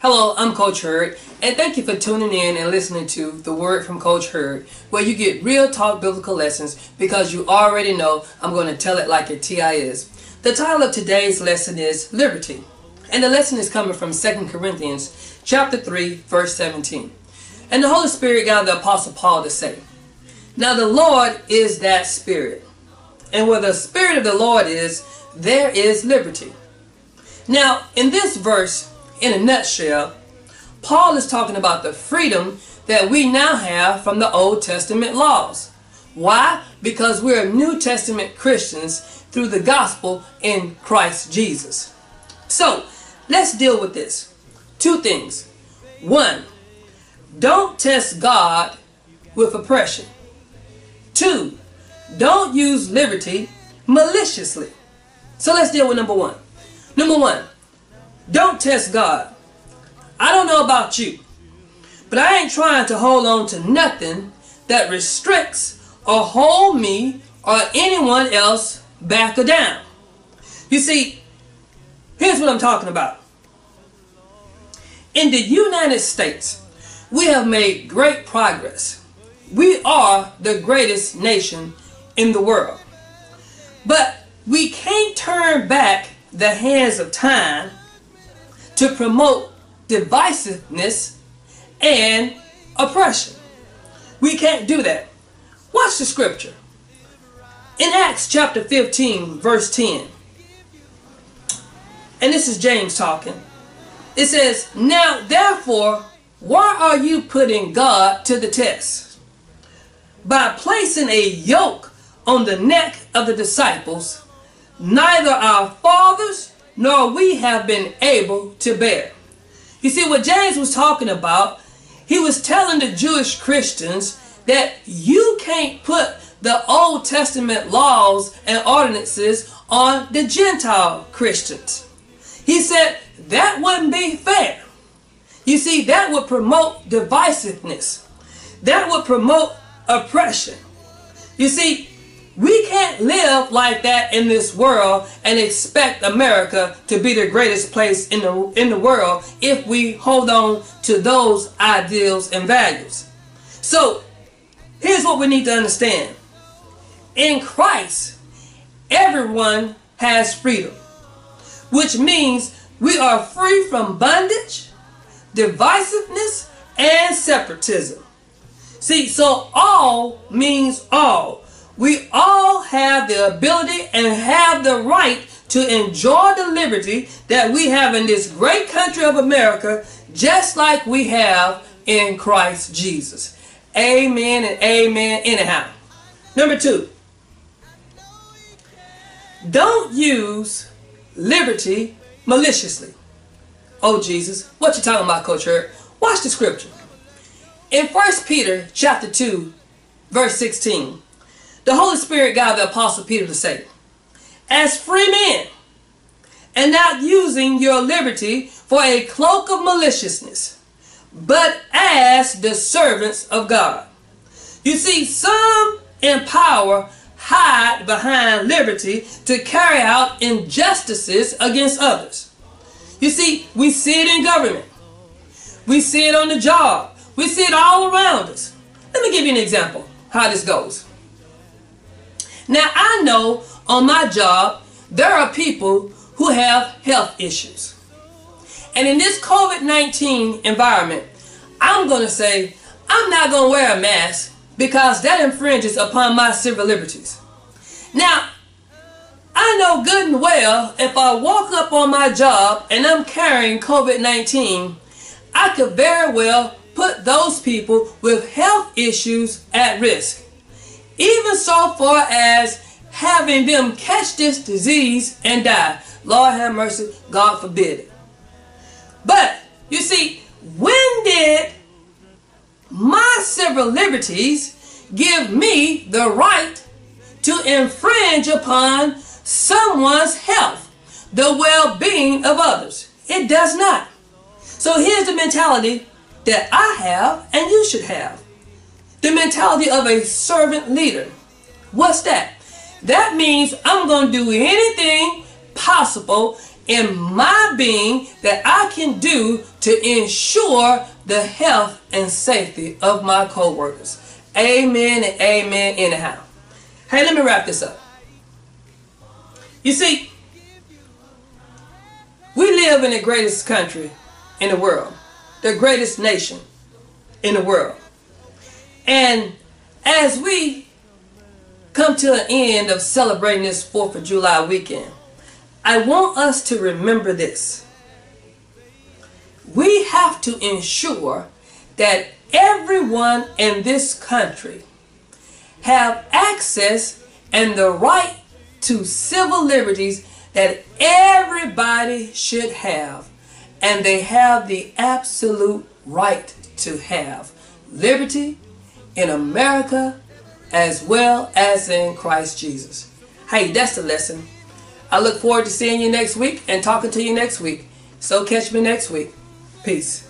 Hello, I'm Coach Hurd, and thank you for tuning in and listening to The Word from Coach Hurd, where you get real talk biblical lessons because you already know I'm going to tell it like a TI is. The title of today's lesson is Liberty, and the lesson is coming from 2 Corinthians chapter 3, verse 17. And the Holy Spirit got the Apostle Paul to say, Now the Lord is that Spirit, and where the Spirit of the Lord is, there is liberty. Now, in this verse, in a nutshell, Paul is talking about the freedom that we now have from the Old Testament laws. Why? Because we're New Testament Christians through the gospel in Christ Jesus. So, let's deal with this. Two things. One, don't test God with oppression. Two, don't use liberty maliciously. So let's deal with number one. Number one, don't test God. I don't know about you, but I ain't trying to hold on to nothing that restricts or hold me or anyone else back or down. You see, here's what I'm talking about. In the United States, we have made great progress. We are the greatest nation in the world. But we can't turn back the hands of time to promote divisiveness and oppression. We can't do that. Watch the scripture. In Acts chapter 15, verse 10, and this is James talking, it says, Now therefore, why are you putting God to the test? By placing a yoke on the neck of the disciples, neither our fathers nor we have been able to bear. You see, what James was talking about, he was telling the Jewish Christians that you can't put the Old Testament laws and ordinances on the Gentile Christians. He said that wouldn't be fair. You see, that would promote divisiveness. That would promote oppression. You see, we can't live like that in this world and expect America to be the greatest place in the in the world if we hold on to those ideals and values. So, here's what we need to understand. In Christ, everyone has freedom, which means we are free from bondage, divisiveness, and separatism. See, so all means all. We all have the ability and have the right to enjoy the liberty that we have in this great country of America, just like we have in Christ Jesus. Amen and amen, anyhow. Number two, don't use liberty maliciously. Oh, Jesus, what you talking about, Coach Hurd? Watch the scripture. In 1 Peter chapter 2, verse 16, the Holy Spirit got the Apostle Peter to say, As free men, and not using your liberty for a cloak of maliciousness, but as the servants of God. You see, some in power hide behind liberty to carry out injustices against others. You see, we see it in government. We see it on the job. We see it all around us. Let me give you an example how this goes. Now, I know on my job, there are people who have health issues. And in this COVID 19 environment, I'm going to say, I'm not going to wear a mask because that infringes upon my civil liberties. Now, I know good and well if I walk up on my job and I'm carrying COVID 19, I could very well put those people with health issues at risk even so far as having them catch this disease and die. Lord have mercy, God forbid it. But, you see, when did my civil liberties give me the right to infringe upon someone's health, the well-being of others? It does not. So here's the mentality that I have and you should have. The mentality of a servant leader. What's that? That means I'm going to do anything possible in my being that I can do to ensure the health and safety of my co-workers. Amen and amen anyhow. Hey, let me wrap this up. You see, we live in the greatest country in the world, the greatest nation in the world. And as we come to an end of celebrating this 4th of July weekend, I want us to remember this. We have to ensure that everyone in this country have access and the right to civil liberties that everybody should have and they have the absolute right to have liberty in America as well as in Christ Jesus. Hey, that's the lesson. I look forward to seeing you next week and talking to you next week. So catch me next week. Peace.